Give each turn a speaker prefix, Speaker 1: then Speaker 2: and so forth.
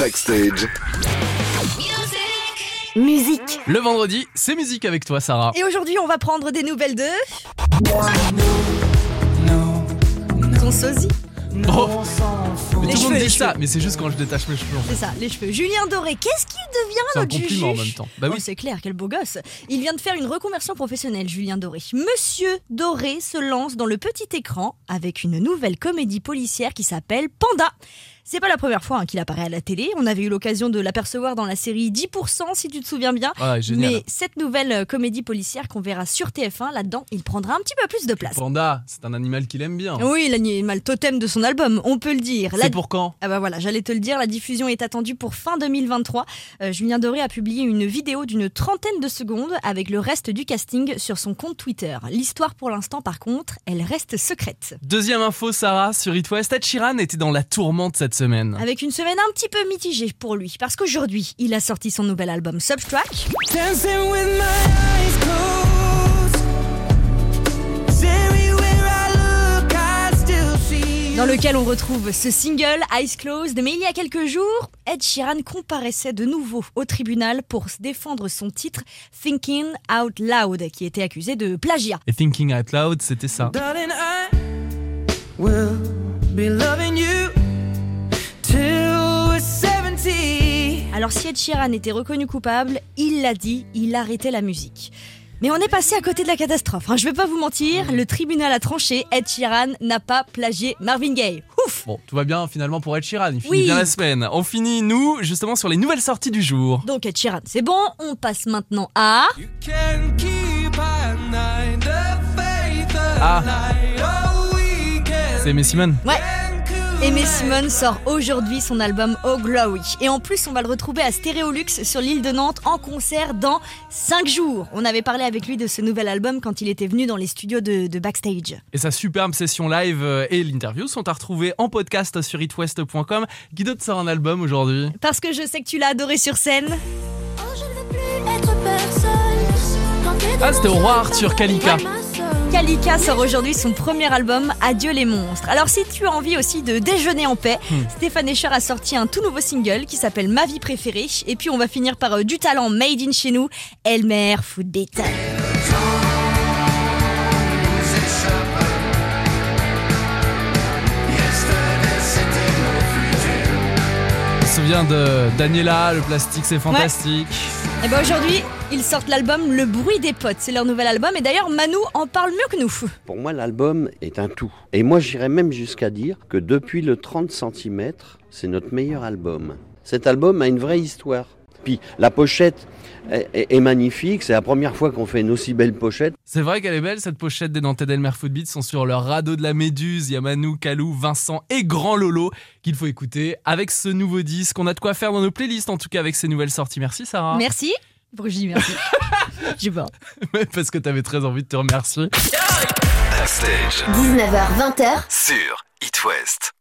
Speaker 1: Backstage.
Speaker 2: Musique.
Speaker 3: Le vendredi, c'est musique avec toi, Sarah.
Speaker 2: Et aujourd'hui, on va prendre des nouvelles de. Ton sosie.
Speaker 3: Oh, mais
Speaker 2: Les
Speaker 3: tout le monde
Speaker 2: cheveux,
Speaker 3: dit ça,
Speaker 2: cheveux.
Speaker 3: mais c'est juste quand je détache mes cheveux.
Speaker 2: C'est ça, les cheveux. Julien Doré, qu'est-ce qu'il devient
Speaker 3: C'est un
Speaker 2: notre
Speaker 3: compliment en même temps. Bah
Speaker 2: Oh,
Speaker 3: oui.
Speaker 2: c'est clair, quel beau gosse. Il vient de faire une reconversion professionnelle, Julien Doré. Monsieur Doré se lance dans le petit écran avec une nouvelle comédie policière qui s'appelle Panda. C'est pas la première fois hein, qu'il apparaît à la télé. On avait eu l'occasion de l'apercevoir dans la série 10%, si tu te souviens bien.
Speaker 3: Ah, génial.
Speaker 2: Mais cette nouvelle euh, comédie policière qu'on verra sur TF1, là-dedans, il prendra un petit peu plus de place.
Speaker 3: Panda, c'est un animal qu'il aime bien.
Speaker 2: Oui, l'animal totem de son album, on peut le dire. La-
Speaker 3: C'est pour quand?
Speaker 2: Ah bah voilà, j'allais te le dire, la diffusion est attendue pour fin 2023. Euh, Julien Doré a publié une vidéo d'une trentaine de secondes avec le reste du casting sur son compte Twitter. L'histoire pour l'instant par contre, elle reste secrète.
Speaker 3: Deuxième info, Sarah, sur It West, Ed Sheeran était dans la tourmente cette semaine.
Speaker 2: Avec une semaine un petit peu mitigée pour lui, parce qu'aujourd'hui, il a sorti son nouvel album Subtrack, dans lequel on retrouve ce single Eyes Closed. Mais il y a quelques jours, Ed Sheeran comparaissait de nouveau au tribunal pour défendre son titre Thinking Out Loud, qui était accusé de plagiat.
Speaker 3: Et Thinking Out Loud, c'était ça.
Speaker 4: Darling, I will be loving you
Speaker 2: Alors si Ed Sheeran était reconnu coupable, il l'a dit, il arrêtait la musique. Mais on est passé à côté de la catastrophe. Hein. Je vais pas vous mentir, le tribunal a tranché. Ed Sheeran n'a pas plagié Marvin Gaye. Ouf
Speaker 3: Bon, tout va bien finalement pour Ed Sheeran, il finit
Speaker 2: Oui.
Speaker 3: bien la semaine. On finit, nous, justement, sur les nouvelles sorties du jour.
Speaker 2: Donc Ed Sheeran, c'est bon. On passe maintenant à
Speaker 3: Ah.
Speaker 4: Oh.
Speaker 3: C'est Simone
Speaker 2: ouais. Aimé Simone sort aujourd'hui son album Oh Glory. Et en plus, on va le retrouver à Stéréolux sur l'île de Nantes en concert dans 5 jours. On avait parlé avec lui de ce nouvel album quand il était venu dans les studios de, de Backstage.
Speaker 3: Et sa superbe session live euh, et l'interview sont à retrouver en podcast sur itwest.com. Qui d'autre sort un album aujourd'hui
Speaker 2: Parce que je sais que tu l'as adoré sur scène.
Speaker 5: Oh, je ne veux plus être personne. Quand t'es
Speaker 3: Ah, c'était au roi Arthur Kalika.
Speaker 2: Kalika sort aujourd'hui son premier album Adieu les monstres. Alors si tu as envie aussi de déjeuner en paix, Stéphane Escher a sorti un tout nouveau single qui s'appelle Ma vie préférée. Et puis on va finir par euh, du talent made in chez nous, Elmer Food Beta.
Speaker 3: On se souvient de Daniela, le plastique c'est fantastique.
Speaker 2: Et ben aujourd'hui, ils sortent l'album Le bruit des potes. C'est leur nouvel album et d'ailleurs Manu en parle mieux que nous.
Speaker 6: Pour moi, l'album est un tout. Et moi, j'irais même jusqu'à dire que depuis le 30 cm, c'est notre meilleur album. Cet album a une vraie histoire. Puis la pochette est, est- est magnifique. C'est la première fois qu'on fait une aussi belle pochette.
Speaker 3: C'est vrai qu'elle est belle cette pochette des Nantais d'Elmer Footbeat sont sur leur radeau de la Méduse. Il y a Manu, Kalou, Vincent et Grand Lolo qu'il faut écouter avec ce nouveau disque. On a de quoi faire dans nos playlists en tout cas avec ces nouvelles sorties. Merci Sarah.
Speaker 2: Merci. Dis merci Je sais pas.
Speaker 3: Parce que t'avais très envie de te remercier.
Speaker 1: Backstage
Speaker 5: 19h, 20h,
Speaker 1: sur It West.